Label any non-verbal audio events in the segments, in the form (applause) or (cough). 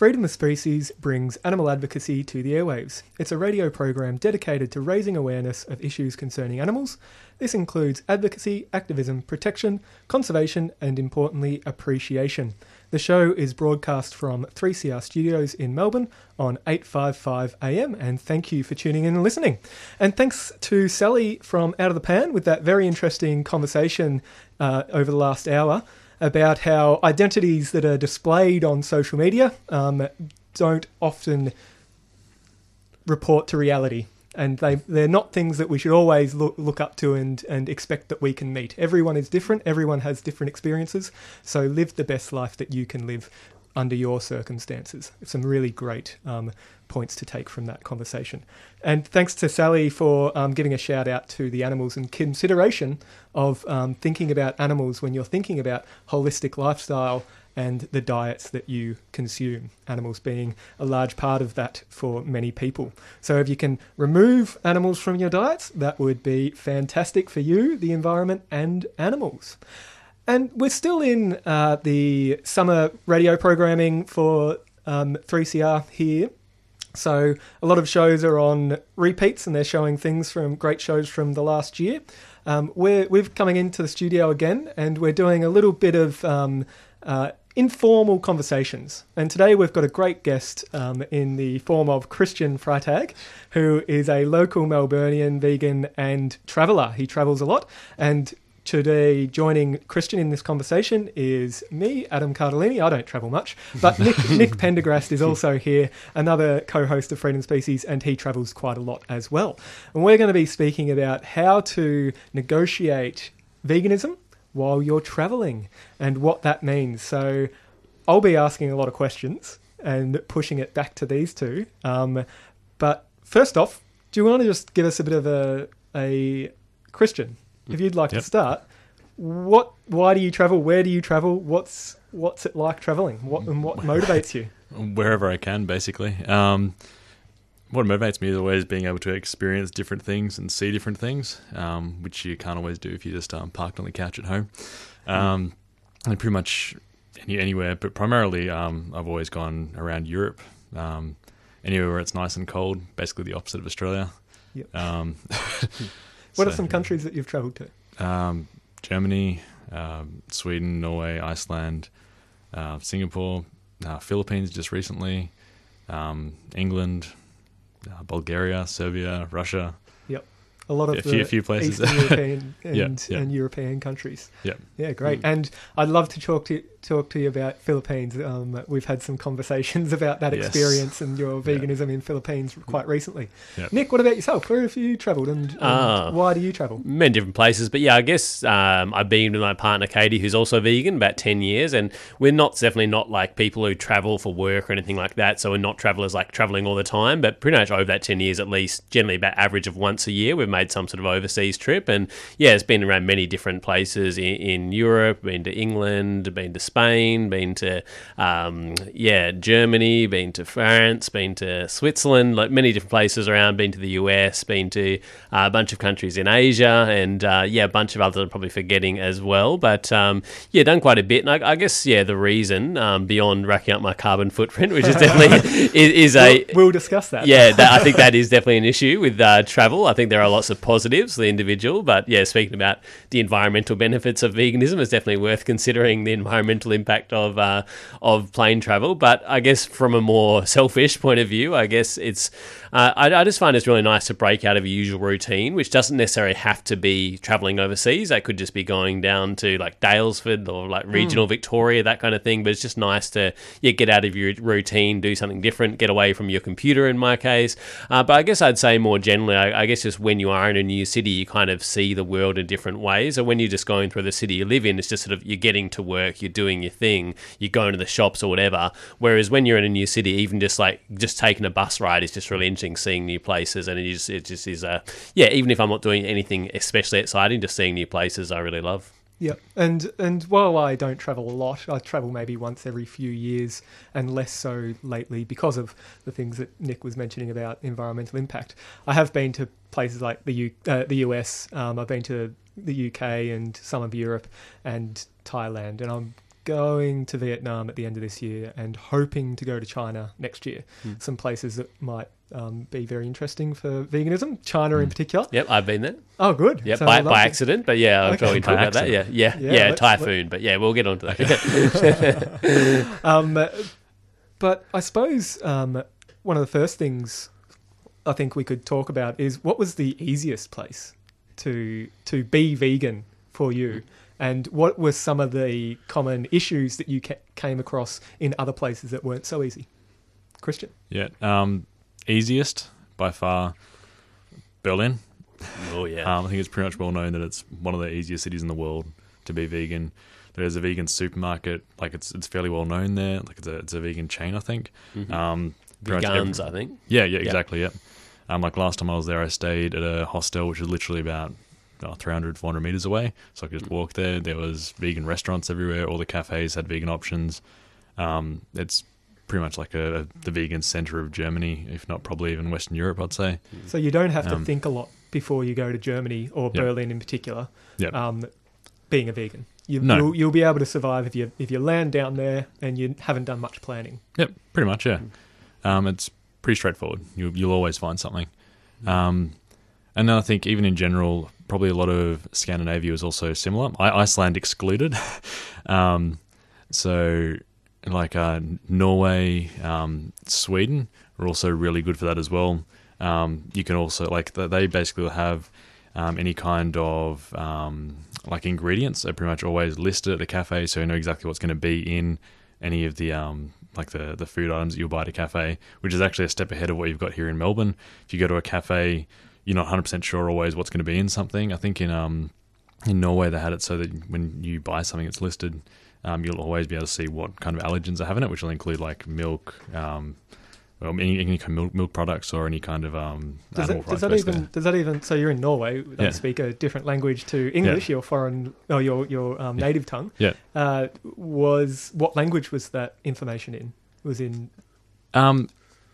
Freedom of Species brings animal advocacy to the airwaves. It's a radio program dedicated to raising awareness of issues concerning animals. This includes advocacy, activism, protection, conservation, and importantly, appreciation. The show is broadcast from 3CR Studios in Melbourne on 855 AM, and thank you for tuning in and listening. And thanks to Sally from Out of the Pan with that very interesting conversation uh, over the last hour about how identities that are displayed on social media um, don't often report to reality. And they, they're not things that we should always look, look up to and, and expect that we can meet. Everyone is different, everyone has different experiences. So live the best life that you can live under your circumstances. Some really great um, points to take from that conversation. And thanks to Sally for um, giving a shout out to the animals and consideration of um, thinking about animals when you're thinking about holistic lifestyle and the diets that you consume, animals being a large part of that for many people. So, if you can remove animals from your diets, that would be fantastic for you, the environment, and animals. And we're still in uh, the summer radio programming for um, 3CR here. So a lot of shows are on repeats and they're showing things from great shows from the last year. Um, we're, we're coming into the studio again and we're doing a little bit of um, uh, informal conversations. And today we've got a great guest um, in the form of Christian Freitag, who is a local Melburnian vegan and traveller. He travels a lot and Today, joining Christian in this conversation is me, Adam Cardilini. I don't travel much, but Nick, (laughs) Nick Pendergrast is also here, another co host of Freedom Species, and he travels quite a lot as well. And we're going to be speaking about how to negotiate veganism while you're traveling and what that means. So, I'll be asking a lot of questions and pushing it back to these two. Um, but first off, do you want to just give us a bit of a, a Christian? If you'd like Yep. to start, what? Why do you travel? Where do you travel? What's What's it like traveling? What and what motivates you? (laughs) wherever I can, basically. Um, what motivates me is always being able to experience different things and see different things, um, which you can't always do if you're just um, parked on the couch at home. Um, and pretty much any, anywhere, but primarily um, I've always gone around Europe. Um, anywhere where it's nice and cold, basically the opposite of Australia. Yep. (laughs) (laughs) What are some countries that you've travelled to? Um, Germany, um, Sweden, Norway, Iceland, uh, Singapore, uh, Philippines just recently, um, England, uh, Bulgaria, Serbia, Russia. Yep. A lot of A the few- few places. European (laughs) and, Yeah, yeah. and European countries. Yeah. Yeah, great. Mm. And I'd love to talk to talk to you about Philippines. Um, we've had some conversations (laughs) about that Yes. experience and your Yeah. veganism in Philippines quite recently. Yeah. Nick, what about yourself? Where have you travelled and, and Ah. why do you travel? many different places. But yeah, I guess um, I've been with my partner Katie, who's also vegan, about ten years, and we're not definitely not like people who travel for work or anything like that. So we're not travelers like traveling all the time. But pretty much over that ten years, at least, generally about average of once a year, we've made some sort of overseas trip. And yeah, it's been around many different places in, in Europe, been to England, been to Spain, been to um, yeah Germany, been to France, been to Switzerland, like many different places around. Been to the US, been to uh, a bunch of countries in Asia, and uh, yeah, a bunch of others I'm probably forgetting as well. But um, yeah, done quite a bit. And I, I guess yeah, the reason um, beyond racking up my carbon footprint, which is definitely (laughs) (laughs) is, is a We'll, we'll discuss that. yeah, that, I think that (laughs) is definitely an issue with uh, travel. I think there are lots of positives for the individual, but yeah, speaking about the environmental benefits of veganism, it's definitely worth considering the environmental impact of uh, of plane travel. But I guess from a more selfish point of view, I guess it's uh, I, I just find it's really nice to break out of your usual routine, which doesn't necessarily have to be traveling overseas. That could just be going down to like Daylesford or like regional Victoria, that kind of thing. But it's just nice to yeah get out of your routine, do something different, get away from your computer in my case. Uh, but I guess I'd say more generally, I, I guess just when you you are in a new city, you kind of see the world in different ways. And when you're just going through the city you live in, it's just sort of you're getting to work, you're doing your thing, you're going to the shops or whatever. Whereas when you're in a new city, even just like just taking a bus ride is just really interesting, seeing new places, and it just it just is a yeah. Even if I'm not doing anything especially exciting, just seeing new places, I really love. Yeah, And and while I don't travel a lot, I travel maybe once every few years and less so lately because of the things that Nick was mentioning about environmental impact. I have been to places like the U, uh, the US. Um, I've been to the UK and some of Europe and Thailand, and I'm going to Vietnam at the end of this year and hoping to go to China next year. Some places that might um, be very interesting for veganism, China in particular. Yep, I've been there. Oh, good. Yeah, So by, by accident, but yeah, I'll Okay. probably talk about that. Yeah, yeah, Yeah, yeah, let's- typhoon, but yeah, we'll get on to that. (laughs) (laughs) Um, but I suppose um, one of the first things I think we could talk about is what was the easiest place to to be vegan for you, and what were some of the common issues that you ca- came across in other places that weren't so easy. Christian, Yeah. Um, easiest by far, Berlin. oh yeah, Um, I think it's pretty much well known that it's one of the easiest cities in the world to be vegan. There's a vegan supermarket, like it's it's fairly well known there. Like it's a it's a vegan chain, I think. Um, pretty much every- vegans, I think. yeah, yeah, exactly. Yeah. Um, like last time I was there, I stayed at a hostel which is literally about oh, 300, 400 meters away. So I could just walk there. There was vegan restaurants everywhere. All the cafes had vegan options. Um, it's pretty much like a, a the vegan center of Germany, if not probably even Western Europe, I'd say. so you don't have to Um, think a lot before you go to Germany or Yep. Berlin in particular. Yep. Um, being a vegan, you, No. you'll, you'll be able to survive if you if you land down there and you haven't done much planning. Yep, pretty much. Yeah, um, it's pretty straightforward. You, you'll always find something. Um, and then I think even in general, probably a lot of Scandinavia is also similar. I, Iceland excluded. (laughs) um, so like uh, Norway, um, Sweden are also really good for that as well. Um, you can also like they basically will have um, any kind of um, like ingredients are pretty much always listed at the cafe, so you know exactly what's going to be in any of the um, like the the food items that you'll buy at a cafe, which is actually a step ahead of what you've got here in Melbourne. If you go to a cafe, you're not 100 percent sure always what's going to be in something. I think in um in Norway they had it so that when you buy something that's listed, um, you'll always be able to see what kind of allergens are have in it, which will include like milk. Um, well, any, any kind of milk, milk products or any kind of um, Does animal that, does that even does that even so you're in Norway they Yeah. speak a different language to English your foreign or your your um, Yeah. native tongue Yeah. uh, was what language was that information in was in Um,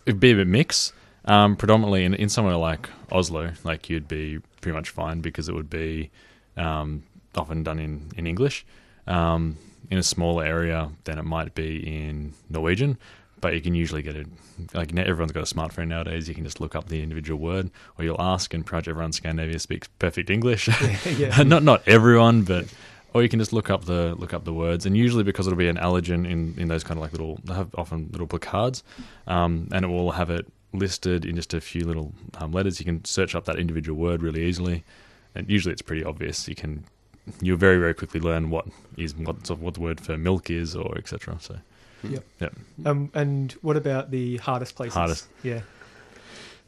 it'd be a bit mixed. Um, predominantly in, in somewhere like Oslo, like you'd be pretty much fine because it would be um, often done in in English. Um, in a smaller area, then it might be in Norwegian, but you can usually get it. Like everyone's got a smartphone nowadays, you can just look up the individual word, or you'll ask, and pretty much everyone in Scandinavia speaks perfect English. (laughs) yeah (laughs) not not everyone, but or you can just look up the look up the words, and usually because it'll be an allergen in in those kind of like little they have often little placards, um, and it will have it listed in just a few little um, letters. You can search up that individual word really easily, and usually it's pretty obvious. You can you'll very very quickly learn what is what what the word for milk is or etc. So um, and what about the hardest places Hardest. yeah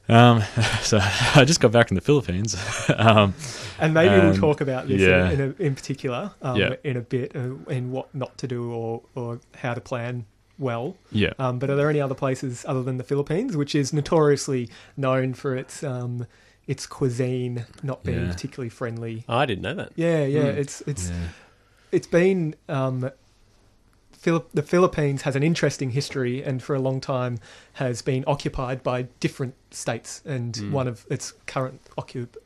um, (laughs) so I just got back from the Philippines. (laughs) um, and maybe we'll talk about this yeah. in, in, a, in particular um, Yeah. in a bit uh, and what not to do or or how to plan well yeah. Um, but are there any other places other than the Philippines, which is notoriously known for its um, its cuisine not being Yeah. particularly friendly? I didn't know that. Yeah, yeah, Mm. it's it's yeah. it's been um, Philip, the Philippines has an interesting history, and for a long time has been occupied by different states, and Mm. one of its current occup.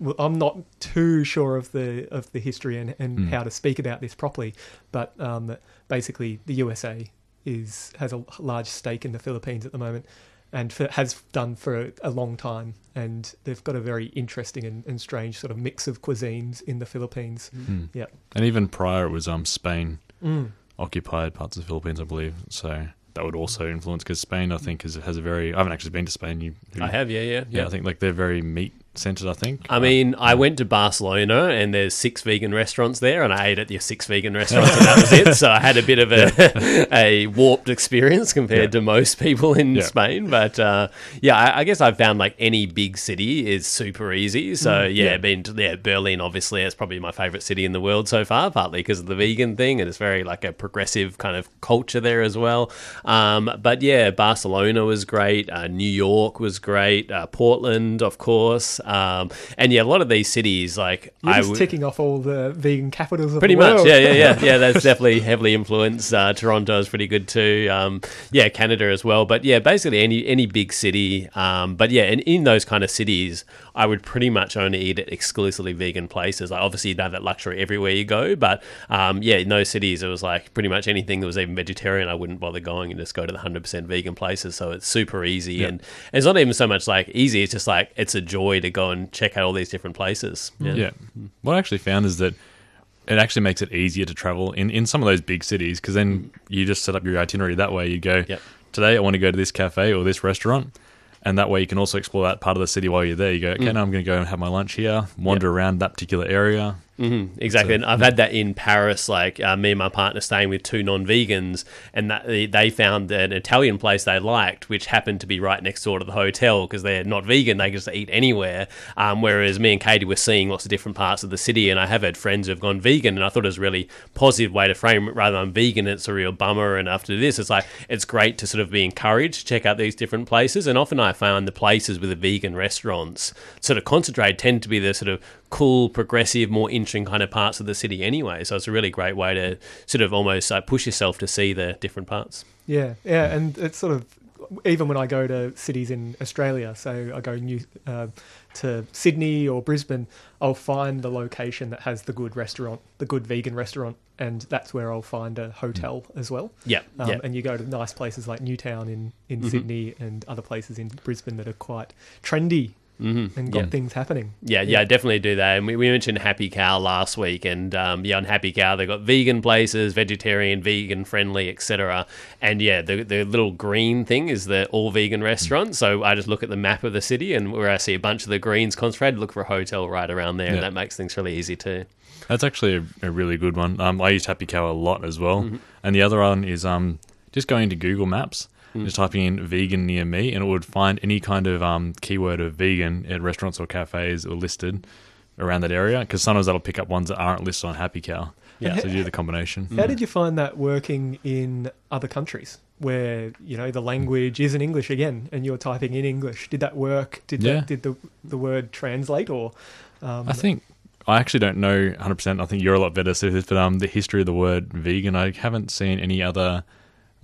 Well, I'm not too sure of the of the history and, and Mm. how to speak about this properly, but um, basically the USA is has a large stake in the Philippines at the moment, and for, has done for a long time, and they've got a very interesting and, and strange sort of mix of cuisines in the Philippines. Mm. Yeah. And even prior, it was um Spain Mm. occupied parts of the Philippines, I believe. So that would also influence because Spain, I think, is, has a very. I haven't actually been to Spain. You, I have, yeah, yeah, Yeah, I think like they're very meat centered. I think. I mean, I went to Barcelona and there's six vegan restaurants there, and I ate at the six vegan restaurants, and that was it. So I had a bit of a, (laughs) a warped experience compared to most people in Yeah. Spain. But uh, yeah, I, I guess I've found like any big city is super easy. So yeah, yeah. been to yeah, Berlin, obviously, it's probably my favorite city in the world so far, partly because of the vegan thing, and it's very like a progressive kind of culture there as well. Um, but yeah, Barcelona was great. Uh, New York was great. Uh, Portland, of course. Um, and yeah, a lot of these cities, like You're I just would. ticking off all the vegan capitals of Pretty the much, world. yeah, yeah, yeah, (laughs) yeah. That's definitely heavily influenced. Uh, Toronto is pretty good too. Um, yeah, Canada as well. But yeah, basically any any big city. Um, but yeah, and in those kind of cities, I would pretty much only eat at exclusively vegan places. Like obviously, you'd have that luxury everywhere you go. But um, yeah, in those cities, it was like pretty much anything that was even vegetarian, I wouldn't bother going and just go to the hundred percent vegan places. So it's super easy, and it's not even so much like easy. It's just like it's a joy to go and check out all these different places. Yeah. Yeah. What I actually found is that it actually makes it easier to travel in, in some of those big cities because then you just set up your itinerary that way. You go, Yep. today I want to go to this cafe or this restaurant. And that way you can also explore that part of the city while you're there. You go, okay, mm. now I'm going to go and have my lunch here, wander around that particular area. Mm-hmm, exactly, and I've had that in Paris. Like uh, me and my partner staying with two non-vegans, and that they, found an Italian place they liked, which happened to be right next door to the hotel because they're not vegan; they just eat anywhere. Um, whereas me and Katie were seeing lots of different parts of the city, and I have had friends who've gone vegan, and I thought it was a really positive way to frame it. Rather than vegan, it's a real bummer. And after this, it's like it's great to sort of be encouraged to check out these different places. And often I found the places with the vegan restaurants sort of concentrate tend to be the sort of cool, progressive, more interesting kind of parts of the city anyway. So it's a really great way to sort of almost uh, push yourself to see the different parts. Yeah, yeah, and it's sort of even when I go to cities in Australia, so I go new uh, to Sydney or Brisbane, I'll find the location that has the good restaurant, the good vegan restaurant, and that's where I'll find a hotel as well. Yeah, Um, yeah. And you go to nice places like Newtown in in Mhm. Sydney and other places in Brisbane that are quite trendy Mm-hmm. and got yeah. things happening. Yeah, yeah, definitely do that. And we, we mentioned Happy Cow last week, and um, yeah, on Happy Cow they've got vegan places, vegetarian, vegan friendly, etc. And yeah, the the little green thing is the all vegan restaurant. So I just look at the map of the city, and where I see a bunch of the greens concentrated, look for a hotel right around there, and that makes things really easy too. That's actually a, a really good one. Um, I use Happy Cow a lot as well. Mm-hmm. And the other one is um, just going to Google Maps, Mm. just typing in vegan near me, and it would find any kind of um, keyword of vegan at restaurants or cafes or listed around that area. Because sometimes that'll pick up ones that aren't listed on Happy Cow. Yeah. So you do the combination. How did you find that working in other countries where you know the language isn't English again, and you're typing in English? Did that work? Did Yeah. that, did the the word translate or? Um, I think I actually don't know 100%. I think you're a lot better suited, but um, the history of the word vegan, I haven't seen any other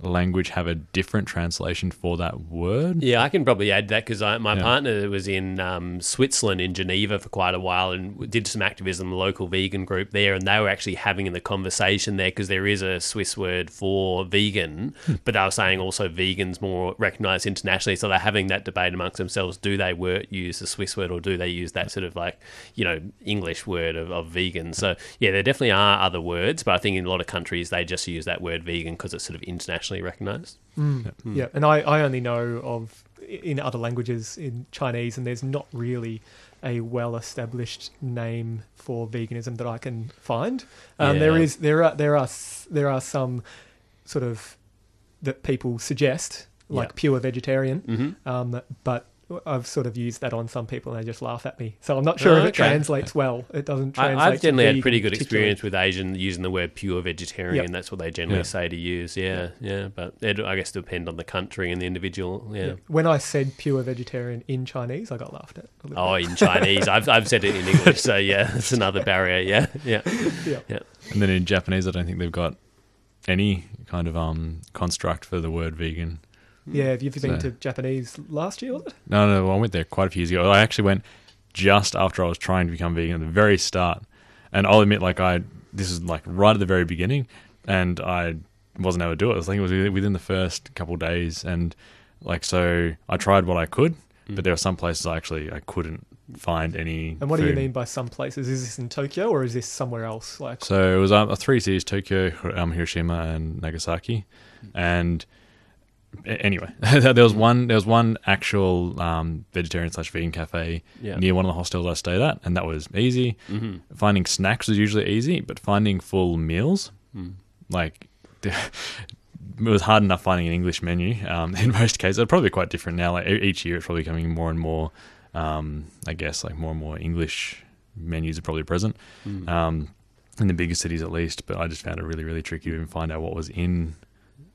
language have a different translation for that word. Yeah, I can probably add that because my Yeah. partner was in um, Switzerland, in Geneva, for quite a while and did some activism, the local vegan group there. And they were actually having the conversation there because there is a Swiss word for vegan, but they were saying also vegans more recognized internationally. So they're having that debate amongst themselves do they word, use the Swiss word or do they use that sort of like, you know, English word of, of vegan? So yeah, there definitely are other words, but I think in a lot of countries they just use that word vegan because it's sort of internationally recognized. Mm, Yeah, and I, I only know of in other languages in Chinese, and there's not really a well established name for veganism that I can find. Um, There Yeah. is there are there are there are some sort of that people suggest like Yeah. pure vegetarian, Mm-hmm. um, but I've sort of used that on some people and they just laugh at me. So I'm not sure Oh, if it okay. translates well. It doesn't I, translate. I've generally had pretty good particularly. experience with Asian using the word pure vegetarian. Yep. That's what they generally Yeah. say to use. Yeah, yeah. But it, I guess, depend on the country and the individual. Yeah. Yeah. When I said pure vegetarian in Chinese, I got laughed at. a Oh, bit. in Chinese, I've I've said it in English. So yeah, (laughs) it's another barrier. Yeah, yeah, (laughs) Yeah. yeah. And then in Japanese, I don't think they've got any kind of um, construct for the word vegan. Yeah, have you ever been to Japanese last year? Was it? No, no, I went there quite a few years ago. I actually went just after I was trying to become vegan at the very start. And I'll admit, like, I, this is like right at the very beginning, and I wasn't able to do it. I think it was within the first couple of days. And, like, so I tried what I could, but there were some places I actually I couldn't find any. And what do you mean by some places? Is this in Tokyo or is this somewhere else? Like, So it was um, three cities: Tokyo, um, Hiroshima, and Nagasaki. And a- anyway, (laughs) there was one there was one actual um, vegetarian slash vegan cafe Yeah. near one of the hostels I stayed at, and that was easy. Mm-hmm. Finding snacks was usually easy, but finding full meals, Mm. like (laughs) it was hard enough finding an English menu um, (laughs) in most cases. It's probably quite different now. Like each year, it's probably becoming more and more. Um, I guess like more and more English menus are probably present Mm. um, in the bigger cities, at least. But I just found it really, really tricky to even find out what was in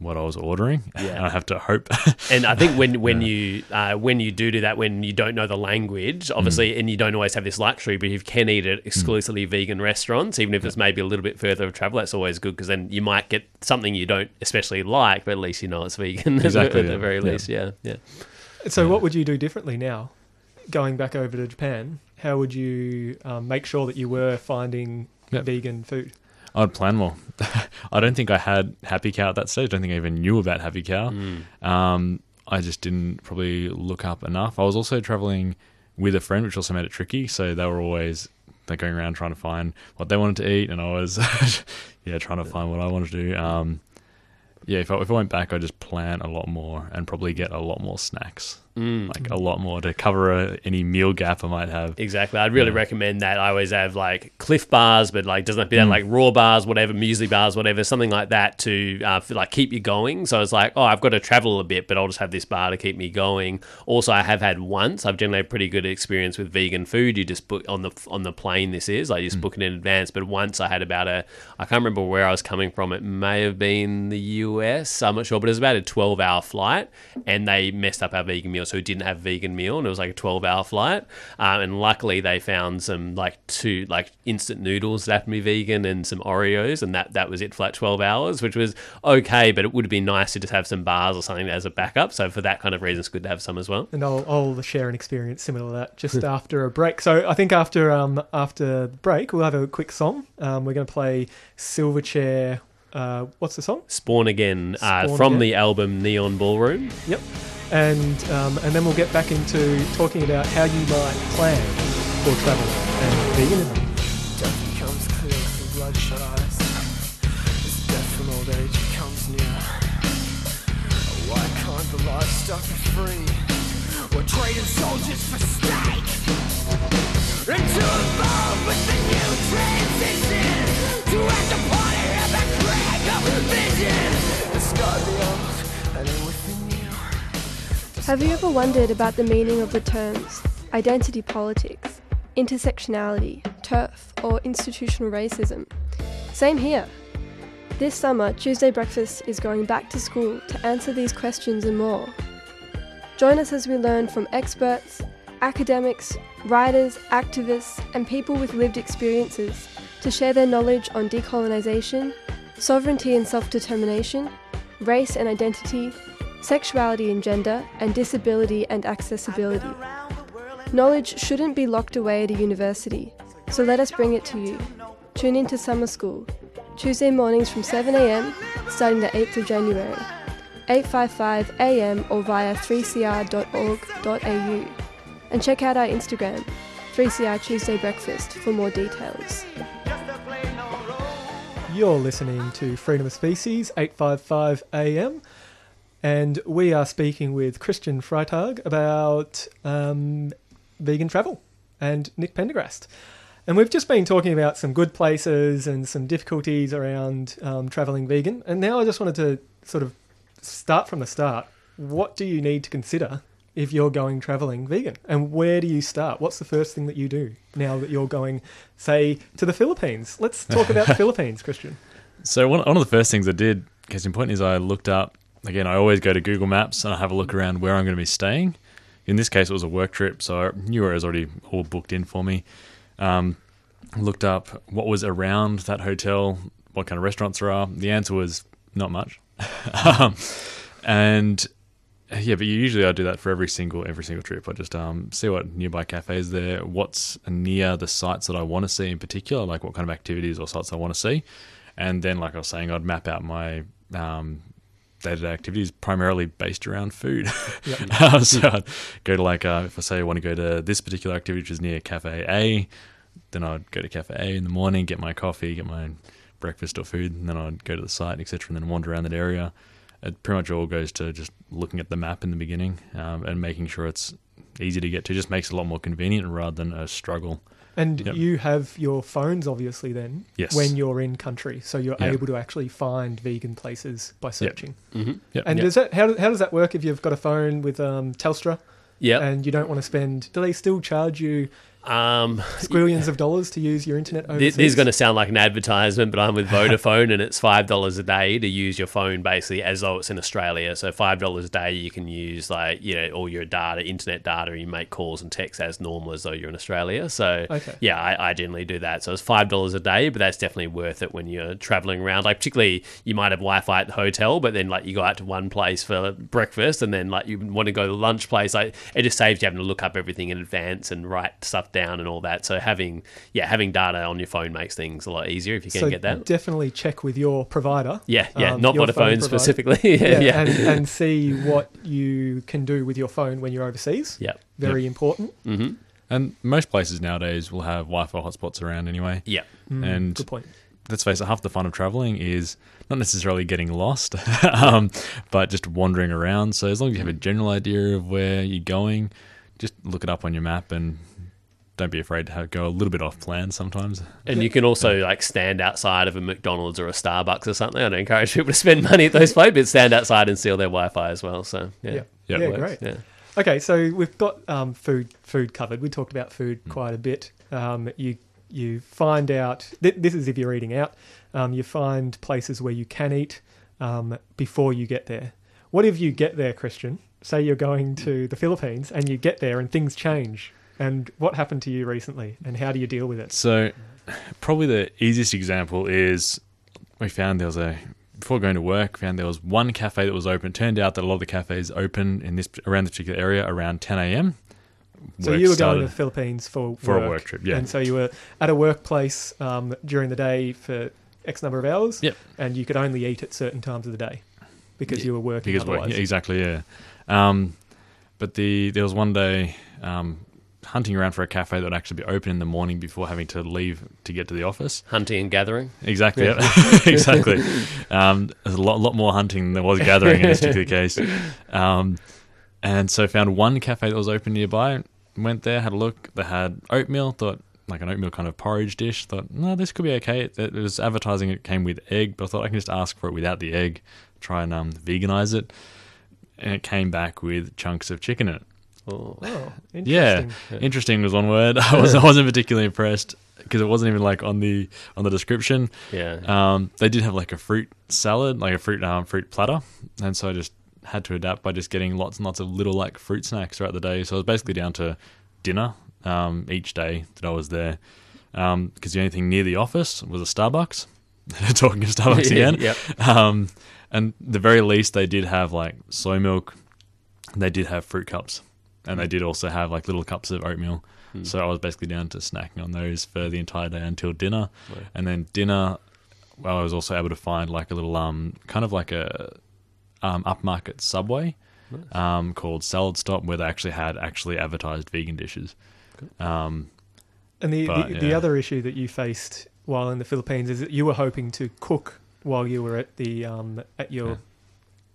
what I was ordering. (laughs) Yeah. and I have to hope. (laughs) And I think when when you uh, when you do do that, when you don't know the language, obviously, and you don't always have this luxury, but you can eat at exclusively vegan restaurants, even if it's maybe a little bit further of travel, that's always good because then you might get something you don't especially like, but at least you know it's vegan (laughs) Exactly, at the very least. Yeah, yeah. So, what would you do differently now, going back over to Japan? How would you um, make sure that you were finding Yep. vegan food? I'd plan more. (laughs) I don't think I had Happy Cow at that stage. I don't think I even knew about Happy Cow. Um, I just didn't probably look up enough. I was also traveling with a friend, which also made it tricky. So they were always like going around trying to find what they wanted to eat, and I was (laughs) yeah trying to find what I wanted to do. Um, yeah, if I, if I went back, I'd just plan a lot more and probably get a lot more snacks, Mm. like a lot more to cover a, any meal gap I might have. Exactly. I'd really Yeah. recommend that. I always have like Clif bars, but like doesn't have to be that Mm. like raw bars, whatever, muesli bars, whatever, something like that to uh, like keep you going. So it's like, oh, I've got to travel a bit, but I'll just have this bar to keep me going. Also, I have had once. I've generally had pretty good experience with vegan food. You just book on the on the plane. This is like you just book it in advance. But once I had about a, I can't remember where I was coming from. It may have been the US. I'm not sure, but it was about a 12 hour flight, and they messed up our vegan meal, so we didn't have vegan meal, and it was like a 12 hour flight. Um, and luckily, they found some like two like instant noodles that happened to be vegan and some Oreos, and that that was it for like 12 hours, which was okay. But it would have been nice to just have some bars or something as a backup. So for that kind of reason, it's good to have some as well. And I'll, I'll share an experience similar to that just (laughs) after a break. So I think after um after the break we'll have a quick song. Um, we're going to play Silverchair. Uh, what's the song? Spawn again uh, from Again. the album Neon Ballroom. Yep. And um, and then we'll get back into talking about how you might plan for travel and veganism. Death becomes clear through bloodshot eyes. As death from old age becomes near. Why can't the livestock be free? We're trading soldiers for steak. Into evolve with the new transition. To act upon it Have you ever wondered about the meaning of the terms identity politics, intersectionality, TERF, or institutional racism? Same here. This summer, Tuesday Breakfast is going back to school to answer these questions and more. Join us as we learn from experts, academics, writers, activists, and people with lived experiences to share their knowledge on decolonisation, sovereignty and self determination, race and identity, sexuality and gender, and disability and accessibility. Knowledge shouldn't be locked away at a university, so let us bring it to you. Tune in to Summer School, Tuesday mornings from 7am, starting the 8th of January, 855 am or via 3cr.org.au. And check out our Instagram, 3CR Tuesday Breakfast, for more details. You're listening to Freedom of Species, 855 AM, and we are speaking with Christian Freitag about um, vegan travel and Nick Pendergrast. And we've just been talking about some good places and some difficulties around um, traveling vegan. And now I just wanted to sort of start from the start. What do you need to consider if you're going traveling vegan? And where do you start? What's the first thing that you do now that you're going, say, to the Philippines? Let's talk about the (laughs) Philippines, Christian. So one, one of the first things I did, case in point, is I looked up. Again, I always go to Google Maps and I have a look around where I'm going to be staying. In this case, it was a work trip, so I knew it was already all booked in for me. Um, looked up what was around that hotel, what kind of restaurants there are. The answer was not much. (laughs) um, and yeah, but usually I do that for every single every single trip. I just um, see what nearby cafes there, what's near the sites that I want to see in particular, like what kind of activities or sites I want to see, and then like I was saying, I'd map out my um, day-to-day activities primarily based around food. Um, (laughs) so I'd go to like uh, if I say I want to go to this particular activity, which is near Cafe A, then I'd go to Cafe A in the morning, get my coffee, get my breakfast or food, and then I'd go to the site, etc., and then wander around that area. It pretty much all goes to just looking at the map in the beginning um, and making sure it's easy to get to. Just makes it a lot more convenient rather than a struggle. And Yep. you have your phones, obviously, then, Yes. when you're in country. So you're Yeah. able to actually find vegan places by searching. Mm-hmm. Yep. And yep. does that, how, how does that work if you've got a phone with um, Telstra Yep. and you don't want to spend, do they still charge you Um, squillions of dollars to use your internet overseas? this is going to sound like an advertisement, but I'm with (laughs) Vodafone, and it's five dollars a day to use your phone, basically as though it's in Australia. So five dollars a day, you can use like you know all your data, internet data, you make calls and texts as normal as though you're in Australia. So Okay. yeah, I, I generally do that. So it's five dollars a day, but that's definitely worth it when you're traveling around. Like particularly, you might have Wi-Fi at the hotel, but then like you go out to one place for breakfast, and then like you want to go to the lunch place. Like it just saves you having to look up everything in advance and write stuff down and all that. So having yeah having data on your phone makes things a lot easier if you can so get that. definitely check with your provider. Yeah, yeah, um, not your phone Vodafone specifically. (laughs) yeah, Yeah, yeah, And, and see what you can do with your phone when you're overseas. yeah. Very important. Mm-hmm. And most places nowadays will have Wi-Fi hotspots around anyway. Yeah. Mm, And good point. let's face it, half the fun of traveling is not necessarily getting lost, (laughs) um, but just wandering around. So as long as you have a general idea of where you're going, just look it up on your map and don't be afraid to have, go a little bit off plan sometimes. And you can also like stand outside of a McDonald's or a Starbucks or something. I don't encourage people to spend (laughs) money at those places, but stand outside and steal their Wi-Fi as well. So yeah, Yeah, Yeah, yeah, great. Yeah. Okay, so we've got um, food food covered. We talked about food Mm. quite a bit. Um, you you find out th- this is if you're eating out. Um, you find places where you can eat um, before you get there. What if you get there, Christian? Say you're going to the Philippines and you get there and things change. And what happened to you recently? And how do you deal with it? So probably the easiest example is we found there was a before going to work, found there was one cafe that was open. It Turned out that a lot of the cafes open in this around this particular area around 10 a.m. So you were going to the Philippines for for work, a work trip, yeah. And so you were at a workplace um, during the day for X number of hours. Yep. And you could only eat at certain times of the day because Yeah, you were working. because work, yeah, exactly, yeah. Um, but the there was one day um, hunting around for a cafe that would actually be open in the morning before having to leave to get to the office. Hunting and gathering. Exactly, yeah. (laughs) exactly. Um, there's a lot, lot more hunting than there was gathering in this particular case. Um, and so found one cafe that was open nearby. Went there, had a look. They had oatmeal. Thought like an oatmeal kind of porridge dish. Thought no, this could be okay. It, it was advertising it came with egg, but I thought I can just ask for it without the egg. Try and um, veganize it. And it came back with chunks of chicken in it. Oh. Oh, Yeah, interesting. (laughs) interesting was one word. (laughs) I was I wasn't particularly impressed because it wasn't even like on the on the description. Yeah. Um, they did have like a fruit salad, like a fruit um, fruit platter, and so I just had to adapt by just getting lots and lots of little like fruit snacks throughout the day. So I was basically down to dinner um, each day that I was there, because the only thing near the office was a Starbucks. (laughs) Talking of Starbucks again, Yep. um, and the very least they did have like soy milk. They did have fruit cups, and they did also have like little cups of oatmeal. So I was basically down to snacking on those for the entire day until dinner, Right. and then dinner. Well, I was also able to find like a little um kind of like a um upmarket subway um called Salad Stop where they actually had actually advertised vegan dishes. Um, And the, But, the, the other issue that you faced while in the Philippines is that you were hoping to cook while you were at the um, at your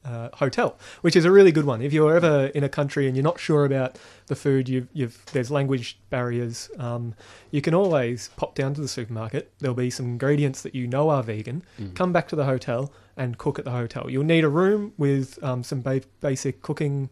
uh, hotel, which is a really good one. If you're ever in a country and you're not sure about the food, you've, you've there's language barriers. Um, you can always pop down to the supermarket. There'll be some ingredients that you know are vegan. Come back to the hotel and cook at the hotel. You'll need a room with um, some ba- basic cooking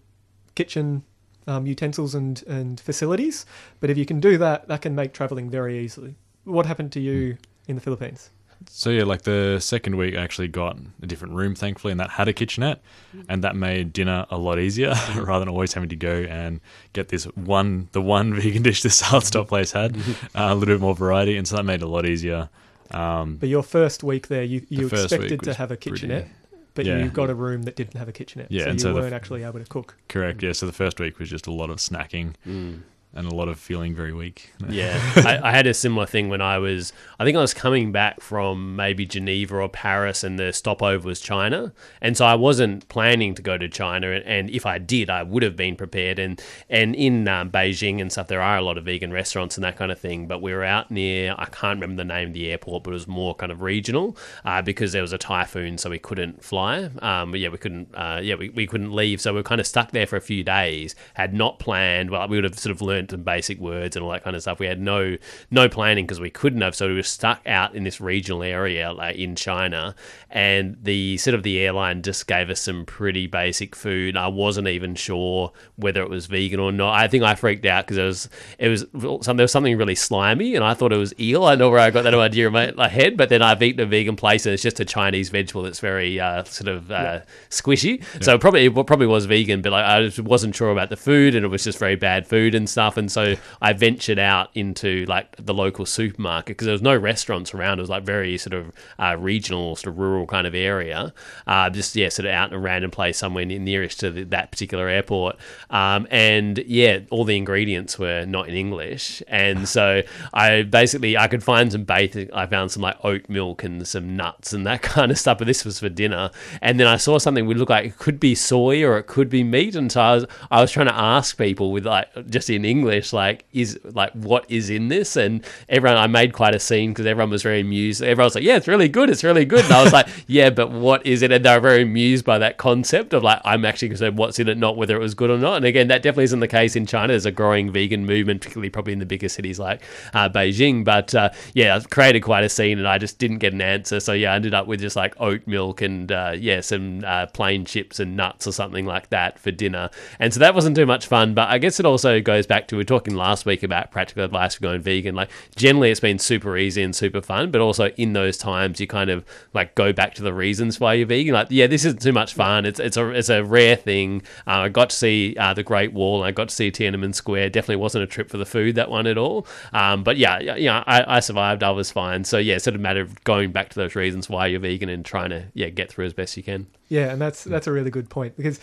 kitchen um, utensils and, and facilities. But if you can do that, that can make traveling very easily. What happened to you in the Philippines? So yeah, like the second week, I actually got a different room, thankfully, and that had a kitchenette, and that made dinner a lot easier (laughs) (laughs) rather than always having to go and get this one, the one (laughs) vegan dish this salad stop place had, uh, a little bit more variety, and so that made it a lot easier. Um, But your first week there, you, you first expected to have a pretty- kitchenette, but yeah. you got a room that didn't have a kitchenette. Yeah, so you so weren't actually able to cook. correct, yeah. So the first week was just a lot of snacking, Mm. And a lot of feeling very weak. (laughs) Yeah, I, I had a similar thing when I was. I think I was coming back from maybe Geneva or Paris, and the stopover was China, and so I wasn't planning to go to China. And, if I did, I would have been prepared. And and in um, Beijing and stuff, there are a lot of vegan restaurants and that kind of thing. But we were out near. I can't remember the name of the airport, but it was more kind of regional uh, because there was a typhoon, so we couldn't fly. Um, but yeah, we couldn't. Uh, yeah, we, we couldn't leave, so we were kind of stuck there for a few days. Had not planned. Well, we would have sort of learned some basic words and all that kind of stuff. We had no no planning because we couldn't have. So we were stuck out in this regional area like in China, and the sort of the airline just gave us some pretty basic food. I wasn't even sure whether it was vegan or not. I think I freaked out because it was it was some, there was something really slimy, and I thought it was eel. I know where I got that idea in my, head, but then I've eaten a vegan place and it's just a Chinese vegetable that's very uh, sort of uh, squishy. So probably it probably was vegan, but like, I just wasn't sure about the food, and it was just very bad food and stuff. And so I ventured out into like the local supermarket because there was no restaurants around. It was like very sort of uh, regional, sort of rural kind of area. Uh, just yeah, sort of out in a random place somewhere near, nearest to the, that particular airport. Um, and yeah, all the ingredients were not in English, and so I basically I could find some basic. I found some like oat milk and some nuts and that (laughs) kind of stuff. But this was for dinner, and then I saw something would look like it could be soy or it could be meat, and so I was I was trying to ask people with like just in English like is like what is in this, and everyone I made quite a scene because everyone was very amused. Everyone was like, yeah, it's really good, it's really good, and I was like, (laughs) yeah, but what is it? And they were very amused by that concept of like I'm actually concerned what's in it, not whether it was good or not. And again, that definitely isn't the case in China. There's a growing vegan movement, particularly probably in the bigger cities like uh, Beijing. But uh, yeah, I created quite a scene, and I just didn't get an answer. So yeah, I ended up with just like oat milk and uh, yeah, some uh, plain chips and nuts or something like that for dinner. And so that wasn't too much fun. But I guess it also goes back to we were talking last week about practical advice for going vegan. Like generally, it's been super easy and super fun, but also in those times you kind of like go back to the reasons why you're vegan. Like yeah, this isn't too much fun. It's it's a it's a rare thing. Uh, I got to see uh, the Great Wall. I got to see Tiananmen Square. Definitely wasn't a trip for the food that one at all. Um, but yeah, yeah, yeah, I, I survived. I was fine. So yeah, it's sort of a matter of going back to those reasons why you're vegan and trying to yeah get through as best you can. Yeah, and that's that's a really good point because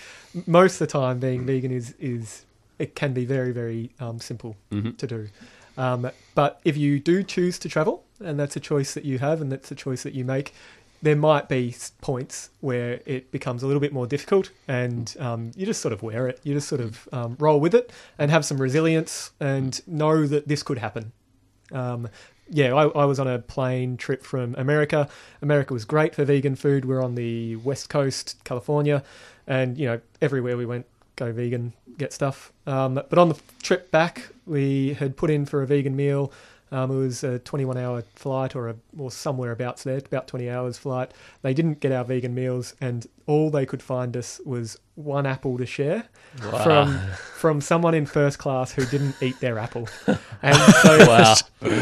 most of the time being vegan is is it can be very very um, simple Mhm. to do. Um, but if you do choose to travel, and that's a choice that you have, and that's a choice that you make, there might be points where it becomes a little bit more difficult, and um, you just sort of wear it. You just sort of um, roll with it and have some resilience, and know that this could happen. Um, yeah, I, I was on a plane trip from America. America was great for vegan food. We're on the west coast, California, and you know everywhere we went, go vegan, get stuff. Um, but on the trip back, we had put in for a vegan meal. Um, it was a 21-hour flight, or a, or somewhere abouts there, about 20 hours flight. They didn't get our vegan meals, and all they could find us was one apple to share from from someone in first class who didn't eat their apple. And so (laughs) Wow.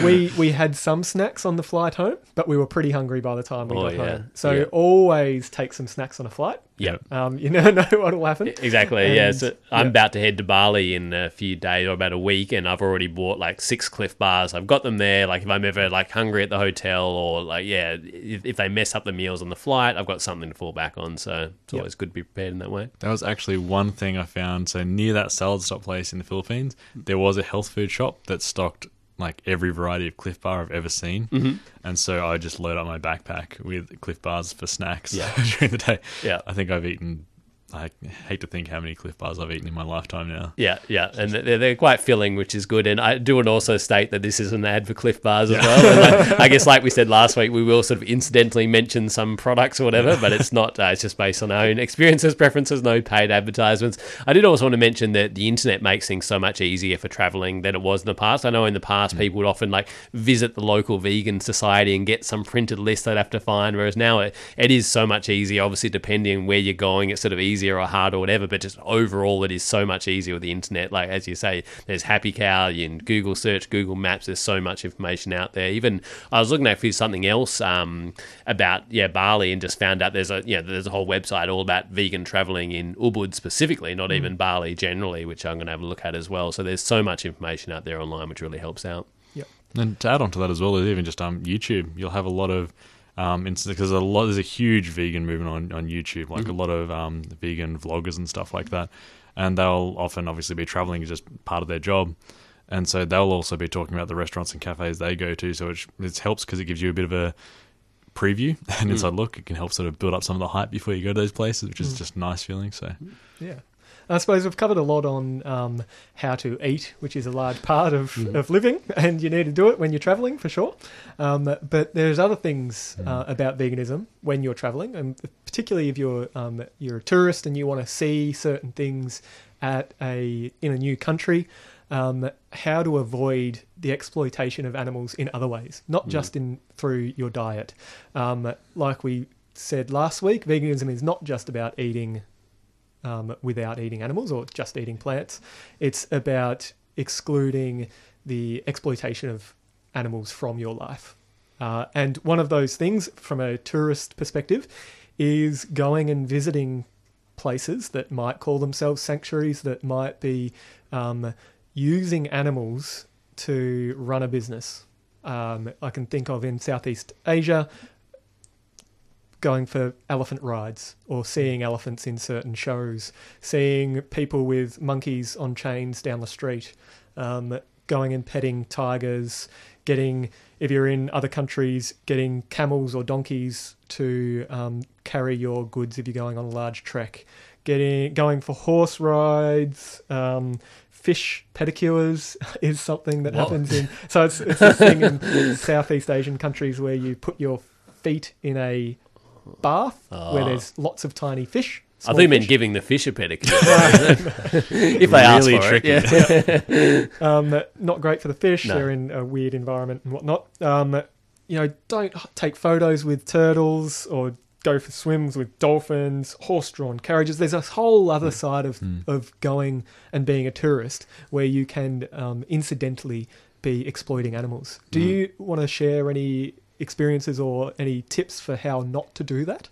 we we had some snacks on the flight home, but we were pretty hungry by the time we Oh, got yeah. home. So Yeah. always take some snacks on a flight. Yep. Um, you (laughs) never know what will happen. Exactly. yeah. So I'm about to head to Bali in a few days or about a week, and I've already bought like six Clif bars. I've got them there. Like if I'm ever like hungry at the hotel, or like yeah, if, if they mess up the meals on the flight, I've got something to fall back on. So it's Yep. always good to be prepared in that way. That was actually one thing I found. So near that salad stop place in the Philippines, there was a health food shop that stocked like every variety of Clif Bar I've ever seen, Mm-hmm. and so I just load up my backpack with Clif Bars for snacks Yeah. (laughs) during the day. Yeah. I think I've eaten. I hate to think how many Clif Bars I've eaten in my lifetime now. Yeah, yeah, and they're, they're quite filling, which is good. And I do want to also state that this is an ad for Clif Bars as well. And like, I guess, like we said last week, we will sort of incidentally mention some products or whatever, but it's not. Uh, it's just based on our own experiences, preferences, no paid advertisements. I did also want to mention that the internet makes things so much easier for traveling than it was in the past. I know in the past people would often like visit the local vegan society and get some printed list they'd have to find, whereas now it, it is so much easier. Obviously, depending on where you're going, it's sort of easier or hard or whatever, but just overall, it is so much easier with the internet. Like, as you say, there's Happy Cow, you can Google search, Google Maps, there's so much information out there. Even I was looking at for something else um, about, yeah, Bali and just found out there's a, you know, there's a whole website all about vegan traveling in Ubud specifically, not even Bali generally, which I'm going to have a look at as well. So there's so much information out there online, which really helps out. And to add on to that as well, is even just um YouTube. You'll have a lot of um because a lot there's a huge vegan movement on on YouTube, like a lot of um vegan vloggers and stuff like that, and they'll often obviously be traveling as just part of their job. and so they'll also be talking about the restaurants and cafes they go to. So it, it helps because it gives you a bit of a preview (laughs) and inside look. It can help sort of build up some of the hype before you go to those places, which is just a nice feeling. So Yeah. I suppose we've covered a lot on um, how to eat, which is a large part of, of living, (laughs) and you need to do it when you're traveling for sure. Um, but there's other things uh, about veganism when you're traveling, and particularly if you're um, you're a tourist and you want to see certain things at a in a new country. Um, how to avoid the exploitation of animals in other ways, not just in through your diet. Um, like we said last week, veganism is not just about eating um, without eating animals or just eating plants. It's about excluding the exploitation of animals from your life. Uh, and one of those things, from a tourist perspective, is going and visiting places that might call themselves sanctuaries, that might be um, using animals to run a business. Um, I can think of in Southeast Asia, going for elephant rides or seeing elephants in certain shows, seeing people with monkeys on chains down the street, um, going and petting tigers, getting, if you're in other countries, getting camels or donkeys to um, carry your goods if you're going on a large trek, getting going for horse rides. Um, Fish pedicures (laughs) is something that Whoa. happens in. So it's, it's this thing in (laughs) Southeast Asian countries where you put your feet in a bath where Ah. there's lots of tiny fish. I small thought you meant giving the fish a pedicure. (laughs) (laughs) if they ask for tricky. it. Yeah. um, not great for the fish. No. They're in a weird environment and whatnot. Um, you know, don't take photos with turtles or go for swims with dolphins, horse-drawn carriages. There's a whole other side of of going and being a tourist where you can um, incidentally be exploiting animals. Do you want to share any experiences or any tips for how not to do that?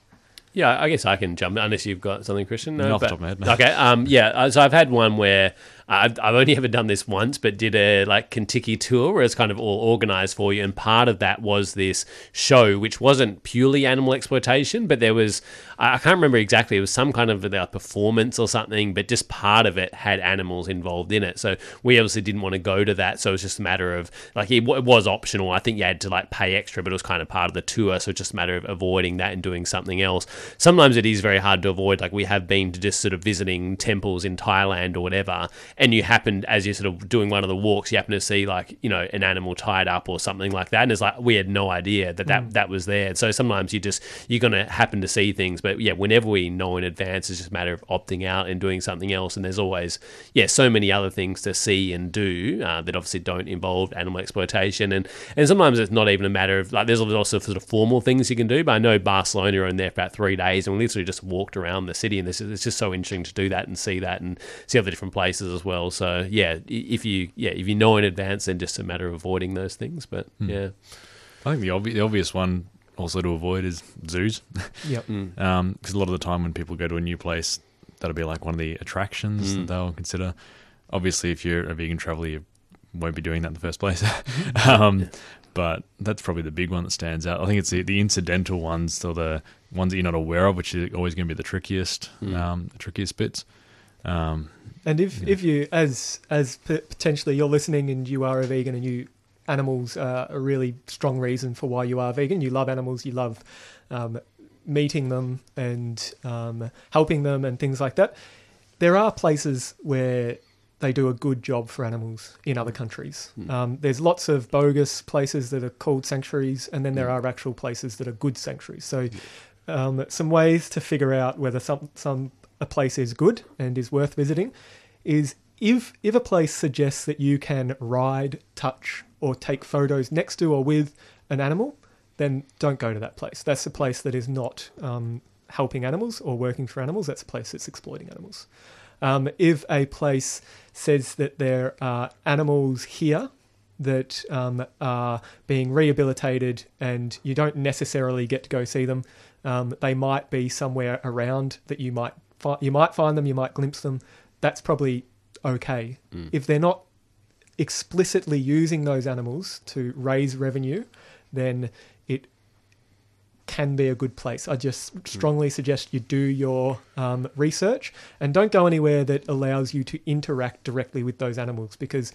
Yeah, I guess I can jump unless you've got something, Christian. Not off the but- top of my head, no. Okay, um, yeah. uh, So I've had one where I've, I've only ever done this once, but did a like Contiki tour where it's kind of all organized for you, and part of that was this show, which wasn't purely animal exploitation, but there was I can't remember exactly. It was some kind of a performance or something, but just part of it had animals involved in it. So we obviously didn't want to go to that. So it was just a matter of like it, it was optional. I think you had to like pay extra, but it was kind of part of the tour. So it's just a matter of avoiding that and doing something else. Sometimes it is very hard to avoid. Like we have been to just sort of visiting temples in Thailand or whatever, and you happened as you're sort of doing one of the walks, you happen to see like you know an animal tied up or something like that, and it's like we had no idea that that, that was there. So sometimes you just you're gonna happen to see things, but yeah, whenever we know in advance, it's just a matter of opting out and doing something else. And there's always yeah so many other things to see and do uh, that obviously don't involve animal exploitation, and and sometimes it's not even a matter of like there's also sort of formal things you can do. But I know Barcelona are in there for about three days, and we literally just walked around the city, and this it's just so interesting to do that and see that and see other different places as well. So yeah, if you yeah if you know in advance, then just a matter of avoiding those things. But yeah, I think the, obvi- the obvious one also to avoid is zoos. (laughs) Yep. because a lot of the time when people go to a new place, that'll be like one of the attractions Mm. that they'll consider. Obviously, if you're a vegan traveler, you won't be doing that in the first place. (laughs) (laughs) Um, but that's probably the big one that stands out. I think it's the, the incidental ones, or the ones that you're not aware of, which is always going to be the trickiest, Mm. um, the trickiest bits. Um, And if, if you, as as p- potentially you're listening and you are a vegan and you animals are a really strong reason for why you are vegan. You love animals. You love um, meeting them and um, helping them and things like that. There are places where they do a good job for animals in other countries. Um, there's lots of bogus places that are called sanctuaries, and then there are actual places that are good sanctuaries. So, um, some ways to figure out whether some some a place is good and is worth visiting is if if a place suggests that you can ride, touch, or take photos next to or with an animal, then don't go to that place. That's a place that is not um, helping animals or working for animals. That's a place that's exploiting animals. Um, if a place says that there are animals here that um, are being rehabilitated and you don't necessarily get to go see them, um, they might be somewhere around that you might fi- you might find them, you might glimpse them. That's probably okay. If they're not explicitly using those animals to raise revenue, then it can be a good place. I just strongly suggest you do your um, research and don't go anywhere that allows you to interact directly with those animals because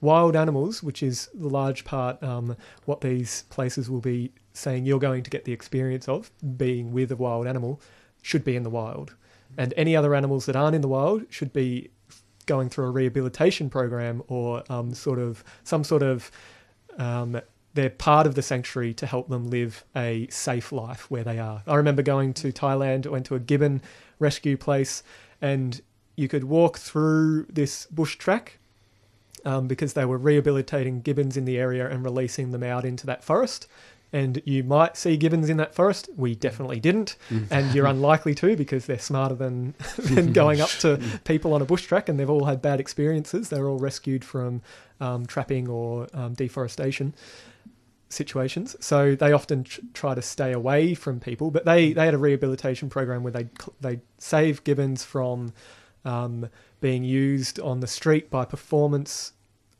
wild animals, which is the large part um, what these places will be saying you're going to get the experience of being with a wild animal, should be in the wild. And any other animals that aren't in the wild should be going through a rehabilitation program or um, sort of some sort of um, they're part of the sanctuary to help them live a safe life where they are. I remember going to Thailand, went to a gibbon rescue place, and you could walk through this bush track um, because they were rehabilitating gibbons in the area and releasing them out into that forest. And you might see gibbons in that forest. We definitely didn't, and you're (laughs) unlikely to because they're smarter than (laughs) than going up to people on a bush track, and they've all had bad experiences. They're all rescued from um, trapping or um, deforestation situations. So they often tr- try to stay away from people. But they, they had a rehabilitation program where they they save gibbons from um, being used on the street by performance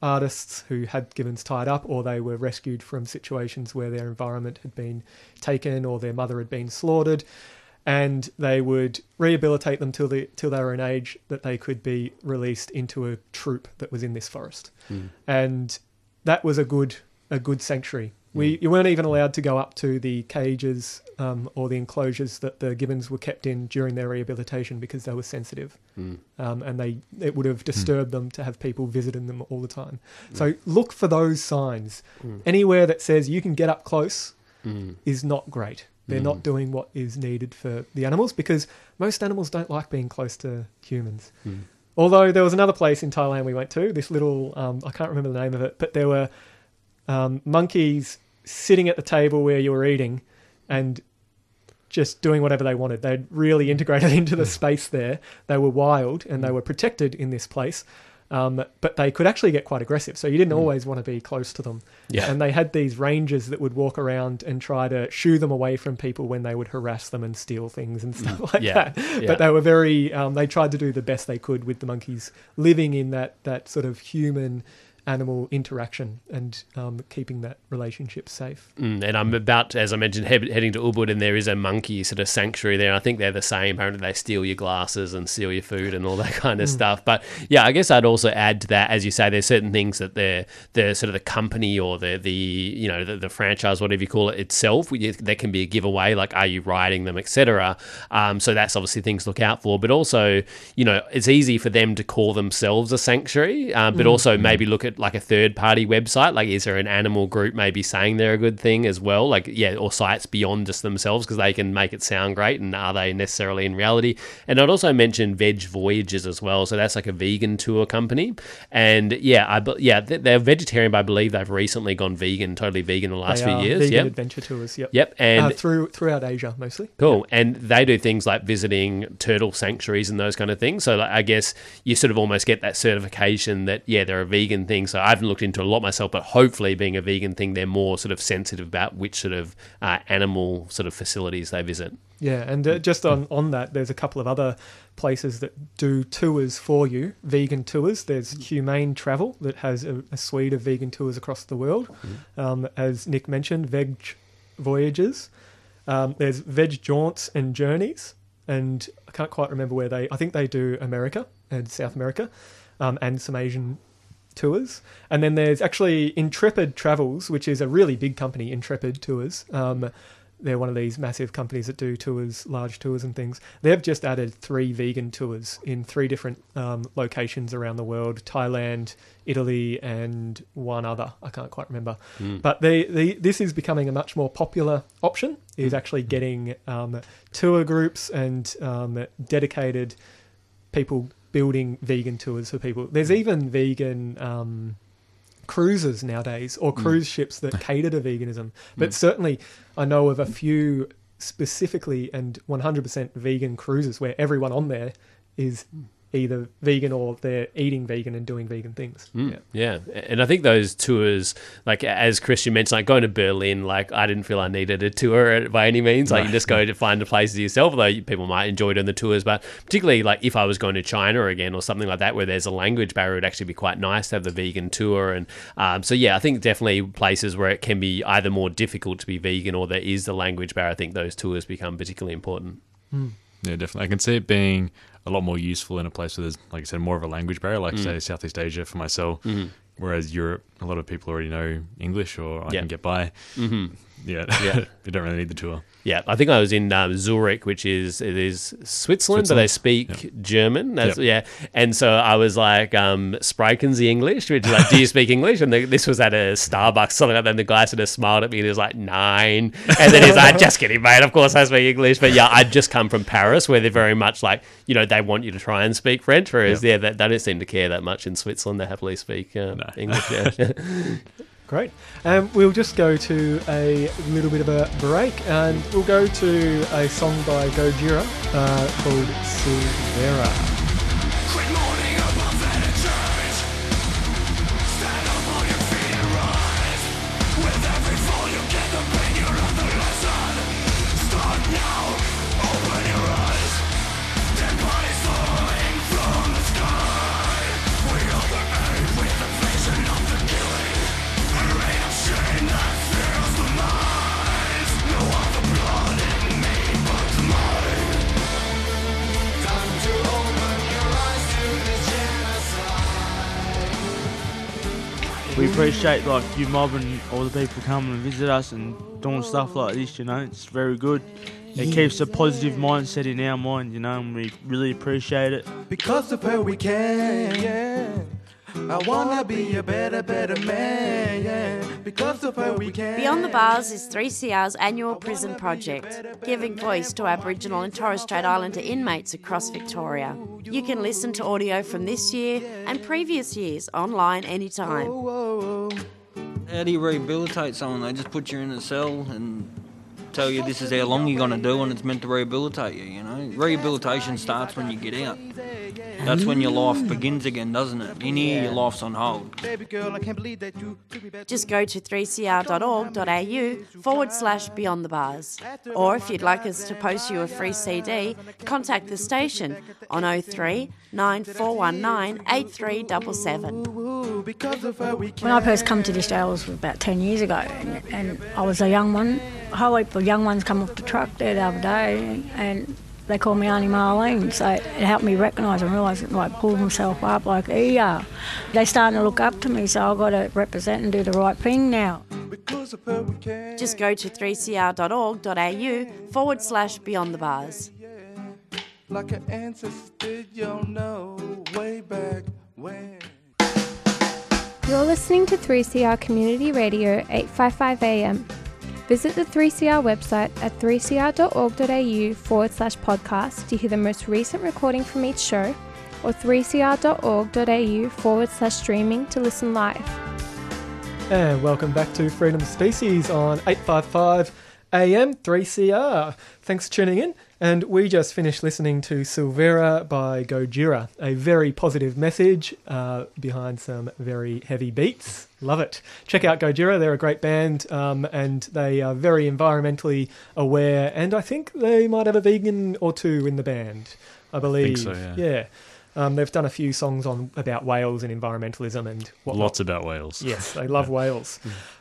artists who had gibbons tied up, or they were rescued from situations where their environment had been taken or their mother had been slaughtered. And they would rehabilitate them till they till they were an age that they could be released into a troop that was in this forest, hmm. and that was a good a good sanctuary. We you weren't even allowed to go up to the cages um, or the enclosures that the gibbons were kept in during their rehabilitation because they were sensitive, hmm. um, and they it would have hmm. disturbed them to have people visiting them all the time. Hmm. So look for those signs. Anywhere that says you can get up close is not great. They're not doing what is needed for the animals because most animals don't like being close to humans. Although there was another place in Thailand we went to, this little, um, I can't remember the name of it, but there were um, monkeys sitting at the table where you were eating and just doing whatever they wanted. They'd really integrated (laughs) into the space there. They were wild and they were protected in this place. Um, but they could actually get quite aggressive. So you didn't always want to be close to them. Yeah. And they had these rangers that would walk around and try to shoo them away from people when they would harass them and steal things and stuff (laughs) like Yeah. that. Yeah. But they were very, um, they tried to do the best they could with the monkeys living in that, that sort of human animal interaction and um, keeping that relationship safe. Mm, and I'm about, as I mentioned, he- heading to Ubud, and there is a monkey sort of sanctuary there. I think they're the same. Apparently, they steal your glasses and steal your food and all that (laughs) kind of stuff. But yeah, I guess I'd also add to that, as you say, there's certain things that they're the sort of the company or the the you know the, the franchise, whatever you call it itself, there can be a giveaway, like are you riding them, etc. Um, so that's obviously things to look out for. But also, you know, it's easy for them to call themselves a sanctuary, uh, but also maybe look at like a third party website. Like, is there an animal group maybe saying they're a good thing as well? Like, yeah, or sites beyond just themselves because they can make it sound great. And are they necessarily in reality? And I'd also mention Veg Voyages as well. So that's like a vegan tour company. And yeah, I yeah they- they're vegetarian, but I believe they've recently gone vegan, totally vegan in the last few years. vegan Yep. adventure tours. Yep. Yep. And uh, through throughout Asia mostly. Cool. And they do things like visiting turtle sanctuaries and those kind of things. So like, I guess you sort of almost get that certification that, yeah, they're a vegan thing. So I haven't looked into a lot myself, but hopefully being a vegan thing, they're more sort of sensitive about which sort of uh, animal sort of facilities they visit. Yeah, and uh, just on, on that, there's a couple of other places that do tours for you, vegan tours. There's Humane Travel that has a, a suite of vegan tours across the world. Um, as Nick mentioned, Veg Voyages. Um, there's Veg Jaunts and Journeys, and I can't quite remember where they. I think they do America and South America, um, and some Asian tours. And then there's actually Intrepid Travels, which is a really big company, Intrepid Tours. Um, they're one of these massive companies that do tours, large tours and things. They've just added three vegan tours in three different um, locations around the world Thailand, Italy, and one other. I can't quite remember. But they, they, this is becoming a much more popular option, is actually getting um, tour groups and um, dedicated people building vegan tours for people. There's mm. even vegan um, cruises nowadays or mm. cruise ships that (laughs) cater to veganism. But mm. certainly, I know of a few specifically and 100% vegan cruises where everyone on there is either vegan or they're eating vegan and doing vegan things. Mm, yeah. And I think those tours, like as Christian mentioned, like going to Berlin, like I didn't feel I needed a tour (laughs) by any means. Like you just go to find the places yourself, although people might enjoy doing the tours. But particularly like if I was going to China again or something like that, where there's a language barrier, it would actually be quite nice to have the vegan tour. And um, so, yeah, I think definitely places where it can be either more difficult to be vegan or there is the language barrier, I think those tours become particularly important. Yeah, definitely. I can see it being a lot more useful in a place where there's, like I said, more of a language barrier, like Mm. say Southeast Asia for myself. whereas Europe, a lot of people already know English or I Yeah. can get by. hmm Yeah, Yeah. (laughs) you don't really need the tour. Yeah, I think I was in um, Zurich, which is it is Switzerland, but they Switzerland. speak German. That's, Yeah, and so I was like, um, "Sprechen Sie English?" Which is like, "Do you speak English?" And the, this was at a Starbucks, something like that. And the guy sort of smiled at me and he was like, nein. And then he's like, "Just kidding, mate. Of course I speak English." But yeah, I'd just come from Paris, where they're very much like, you know, they want you to try and speak French, whereas yeah, they, they don't seem to care that much in Switzerland. They happily speak uh, No. English. Yeah. (laughs) Great. Um, we'll just go to a little bit of a break and we'll go to a song by Gojira uh, called Silvera. Appreciate like you mob and all the people coming and visit us and doing stuff like this. You know, it's very good. It keeps a positive mindset in our mind. You know, and we really appreciate it. Because of her we can, yeah. I wanna be a better, better man, yeah. Because of her we can. Beyond the Bars is 3CR's annual prison project, giving voice to Aboriginal and Torres Strait Islander inmates across Victoria. You can listen to audio from this year and previous years online anytime. How do you rehabilitate someone? They just put you in a cell and tell you this is how long you're going to do and it's meant to rehabilitate you, you know? Rehabilitation starts when you get out. That's when your life begins again, doesn't it? In here, your life's on hold. Baby girl, I can't believe that you took me back Just go to 3cr.org.au forward slash beyond the bars. Or if you'd like us to post you a free CD, contact the station on 03 9419 8377. Ooh, because of her we can. When I first come to this jail was about 10 years ago and, and I was a young one. A whole heap of young ones come off the truck there the other day and they call me Auntie Marlene, so it helped me recognise and realise that like pull myself up like yeah. They're starting to look up to me, so I've got to represent and do the right thing now. Because of her we can. Just go to 3cr.org.au forward slash beyond the bars. Like an ancestor did, you know, way back when. You're listening to 3CR Community Radio 855 AM. Visit the 3CR website at 3cr.org.au forward slash podcast to hear the most recent recording from each show, or 3cr.org.au forward slash streaming to listen live. And welcome back to Freedom Species on 855 AM 3CR. Thanks for tuning in. And we just finished listening to Silvera by Gojira, a very positive message uh, behind some very heavy beats. Love it. Check out Gojira, they're a great band um, and they are very environmentally aware. And I think they might have a vegan or two in the band, I believe. so, yeah. Yeah. Um, they've done a few songs on about whales and environmentalism and whatnot. Lots about whales. Yes, they love whales.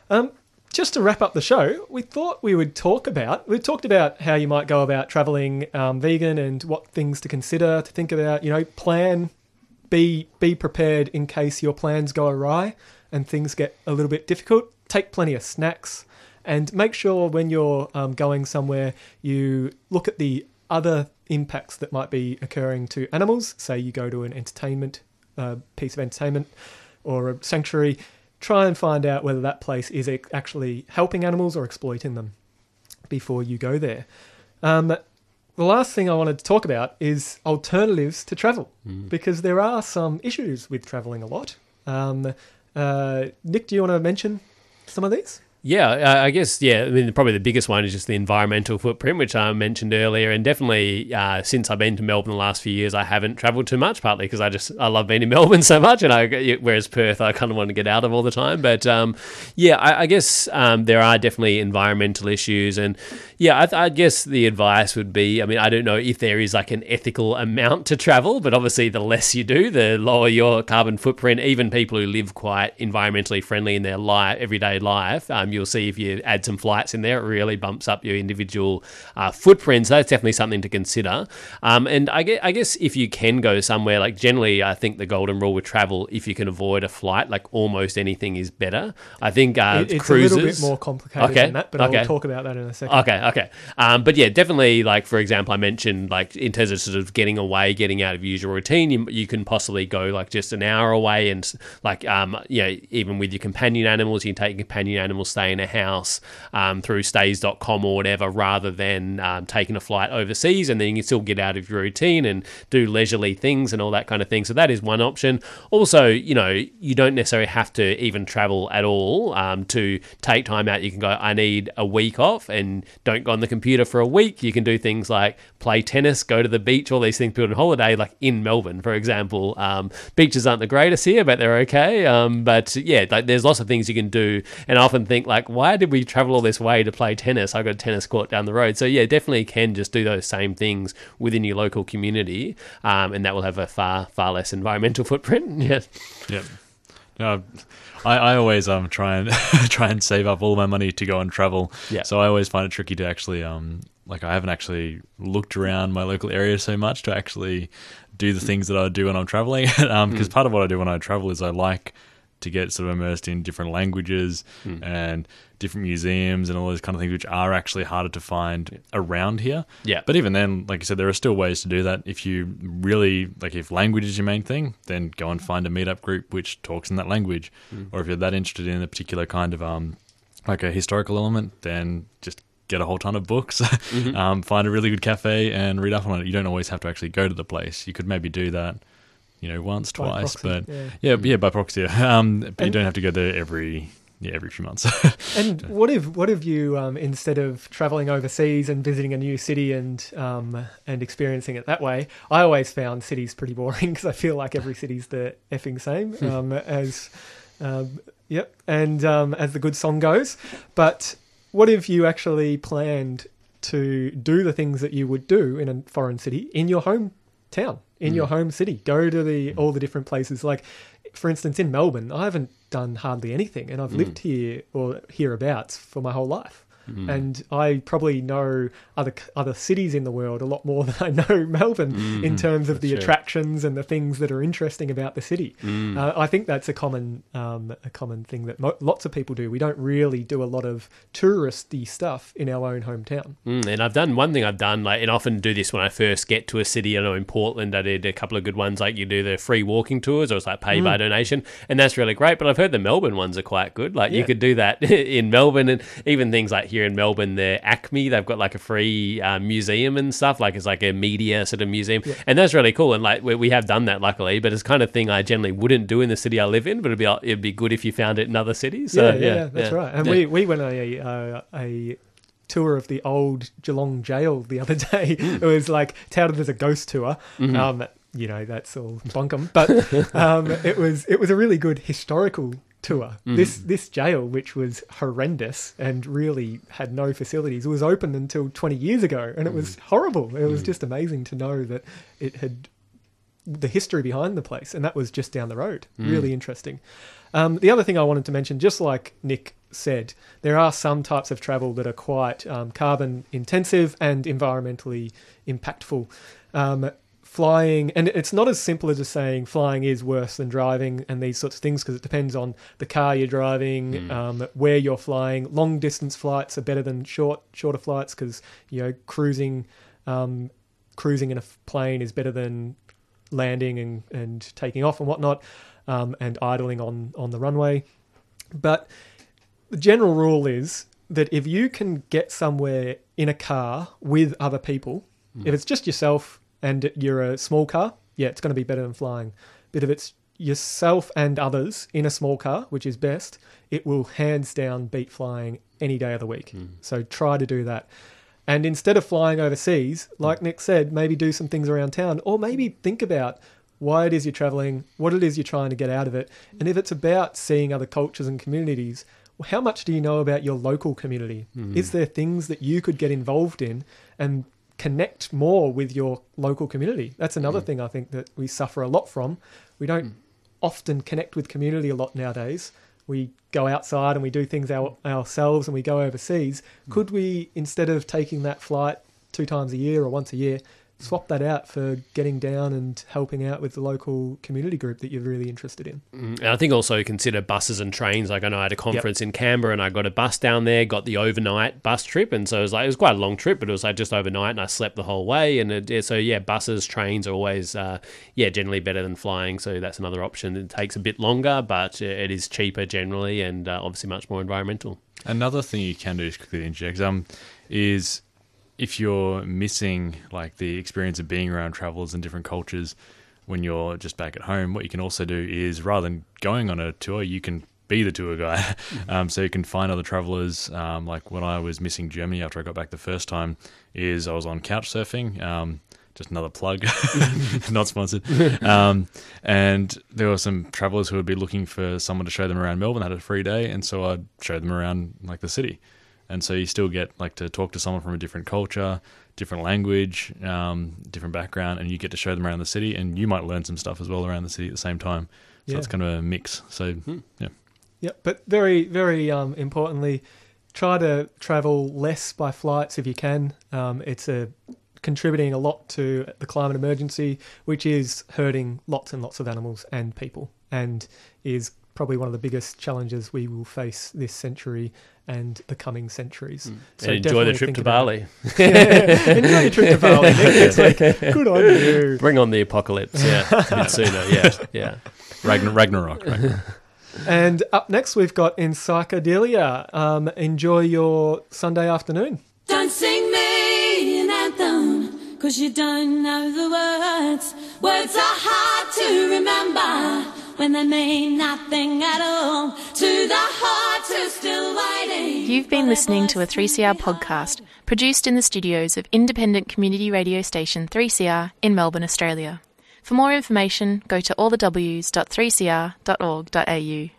Um, just to wrap up the show, we thought we would talk about. We talked about how you might go about traveling um, vegan and what things to consider, to think about. You know, plan, be be prepared in case your plans go awry and things get a little bit difficult. Take plenty of snacks, and make sure when you're um, going somewhere, you look at the other impacts that might be occurring to animals. Say you go to an entertainment uh, piece of entertainment or a sanctuary, try and find out whether that place is actually helping animals or exploiting them before you go there. Um, the last thing I wanted to talk about is alternatives to travel because there are some issues with traveling a lot. Um, uh, Nick, do you want to mention some of these? Yeah, I guess yeah. I mean, probably the biggest one is just the environmental footprint, which I mentioned earlier, and definitely uh, since I've been to Melbourne the last few years, I haven't travelled too much. Partly because I just I love being in (laughs) Melbourne so much, and I whereas Perth I kind of want to get out of all the time. But um, yeah, I, I guess um, there are definitely environmental issues, and yeah, I, I guess the advice would be, I mean, I don't know if there is like an ethical amount to travel, but obviously the less you do, the lower your carbon footprint. Even people who live quite environmentally friendly in their life, everyday life, um, um, you'll see if you add some flights in there, it really bumps up your individual uh, footprint. So that's definitely something to consider. Um, and I guess, I guess if you can go somewhere, like generally, I think the golden rule with travel, if you can avoid a flight, like almost anything is better. I think uh, It- it's cruises. a little bit more complicated Okay, than that, but okay. I'll talk about that in a second. Okay, okay. Um, but yeah, definitely, like, for example, I mentioned, like, in terms of sort of getting away, getting out of usual routine, you, you can possibly go, like, just an hour away and, like, um, you know, even with your companion animals, you can take your companion animals, stay in a house um, through Stayz.com or whatever, rather than um, taking a flight overseas. And then you can still get out of your routine and do leisurely things and all that kind of thing. So that is one option. Also, you know, you don't necessarily have to even travel at all um, to take time out. You can go, I need a week off and don't go on the computer for a week. You can do things like play tennis, go to the beach, all these things people on holiday, like in Melbourne, for example. Um, beaches aren't the greatest here, but they're okay. Um, but yeah, like there's lots of things you can do. And I often think, like, why did we travel all this way to play tennis? I got a tennis court down the road. So yeah, definitely can just do those same things within your local community. Um, and that will have a far, far less environmental (laughs) footprint. yeah. Yep. No, I, I always um try and (laughs) try and save up all my money to go and travel. Yeah. So I always find it tricky to actually um like I haven't actually looked around my local area so much to actually do the things that I do when I'm traveling. (laughs) um, because Mm. part of what I do when I travel is I like to get sort of immersed in different languages Mm. and different museums and all those kind of things, which are actually harder to find around here. Yeah. But even then, like I said, there are still ways to do that. If you really like, if language is your main thing, then go and find a meetup group which talks in that language. Mm. Or if you're that interested in a particular kind of um, like a historical element, then just get a whole ton of books, (laughs) Mhm. um, find a really good cafe and read up on it. You don't always have to actually go to the place. You could maybe do that. You know, once, By twice, proxy, but yeah. yeah, yeah, by proxy. (laughs) Um, but you don't have to go there every, yeah, every few months. (laughs) And what if what if you um, instead of traveling overseas and visiting a new city and um, and experiencing it that way? I always found cities pretty boring (laughs) because I feel like every city's the effing same um, as um, yep, and um, as the good song goes. But what if you actually planned to do the things that you would do in a foreign city in your hometown, in Mm. your home city? Go to the all the different places. Like, for instance, in Melbourne, I haven't done hardly anything, and I've Mm. lived here or hereabouts for my whole life. Mm. And I probably know other other cities in the world a lot more (laughs) than I know Melbourne in Mhm. terms of the true. attractions and the things that are interesting about the city. Mm. Uh, I think that's a common um, a common thing that mo- lots of people do. We don't really do a lot of touristy stuff in our own hometown. Mm, and I've done one thing I've done, like, and often do this when I first get to a city. I know in Portland, I did a couple of good ones, like you do the free walking tours, or it's like pay by Mm. donation, and that's really great. But I've heard the Melbourne ones are quite good. Like you could do that (laughs) in Melbourne, and even things like here in Melbourne, the ACMI, they've got like a free uh, museum and stuff. Like it's like a media sort of museum, Yeah. and that's really cool. And like we, we have done that luckily, but it's kind of thing I generally wouldn't do in the city I live in. But it'd be it'd be good if you found it in other cities. So, yeah, yeah, that's yeah. right. And we we went on a uh, a tour of the old Geelong jail the other day. It was like touted as a ghost tour. Mhm. Um, you know, that's all bunkum, but (laughs) um, it was it was a really good historical tour. Mhm. This this jail, which was horrendous and really had no facilities, was open until twenty years ago, and it was horrible. It was Mm. just amazing to know that it had the history behind the place, and that was just down the road. Mm. Really interesting. Um, the other thing I wanted to mention, just like Nick said, there are some types of travel that are quite um, carbon intensive and environmentally impactful. Um, flying, and it's not as simple as just saying flying is worse than driving and these sorts of things because it depends on the car you're driving, Mm. um, where you're flying. Long distance flights are better than short shorter flights because you know cruising um, cruising in a plane is better than landing and, and taking off and whatnot, um, and idling on on the runway. But the general rule is that if you can get somewhere in a car with other people, if it's just yourself and you're a small car, yeah, it's going to be better than flying. But if it's yourself and others in a small car, which is best, it will hands down beat flying any day of the week. So try to do that. And instead of flying overseas, like Nick said, maybe do some things around town or maybe think about why it is you're traveling, what it is you're trying to get out of it. And if it's about seeing other cultures and communities, well, how much do you know about your local community? Mhm. Is there things that you could get involved in and connect more with your local community? That's another mm. thing I think that we suffer a lot from. We don't mm. often connect with community a lot nowadays. we go outside and we do things our, ourselves and we go overseas. Mm. Could we, instead of taking that flight two times a year or once a year, swap that out for getting down and helping out with the local community group that you're really interested in? Mm, And I think also consider buses and trains. Like I know I had a conference in Canberra and I got a bus down there, got the overnight bus trip, and so it was like it was quite a long trip, but it was like just overnight, and I slept the whole way. And it, yeah, so yeah, buses, trains are always uh, yeah generally better than flying. So that's another option. It takes a bit longer, but uh, it is cheaper generally, and uh, obviously much more environmental. Another thing you can do is quickly interject um, is if you're missing like the experience of being around travelers and different cultures when you're just back at home, what you can also do is rather than going on a tour, you can be the tour guide. (laughs) um, so you can find other travelers. Um, like when I was missing Germany after I got back the first time, is I was on couch surfing. Um, just another plug, (laughs) not sponsored. (laughs) Um, and there were some travelers who would be looking for someone to show them around Melbourne. Had a free day, and so I'd show them around like the city. And so you still get like to talk to someone from a different culture, different language, um, different background, and you get to show them around the city, and you might learn some stuff as well around the city at the same time. So Yeah. it's kind of a mix. So yeah. Yeah, but very, very um, importantly, try to travel less by flights if you can. Um, it's a contributing a lot to the climate emergency, which is hurting lots and lots of animals and people, and is probably one of the biggest challenges we will face this century and the coming centuries. And (laughs) enjoy the trip to Bali. it. enjoy your trip to Bali. Next week. Good on you. Bring on the apocalypse. Yeah, a bit (laughs) sooner. Yeah, yeah. Ragnar- Ragnarok. Ragnarok. (laughs) And up next, we've got in Psychedelia. Um, enjoy your Sunday afternoon. Don't sing me an anthem, cause you don't know the words. Words are hard to remember when they mean nothing at all to the heart who's still waiting. You've been listening to a 3CR podcast produced in the studios of independent community radio station 3CR in Melbourne, Australia. For more information, go to allthews.3cr.org.au.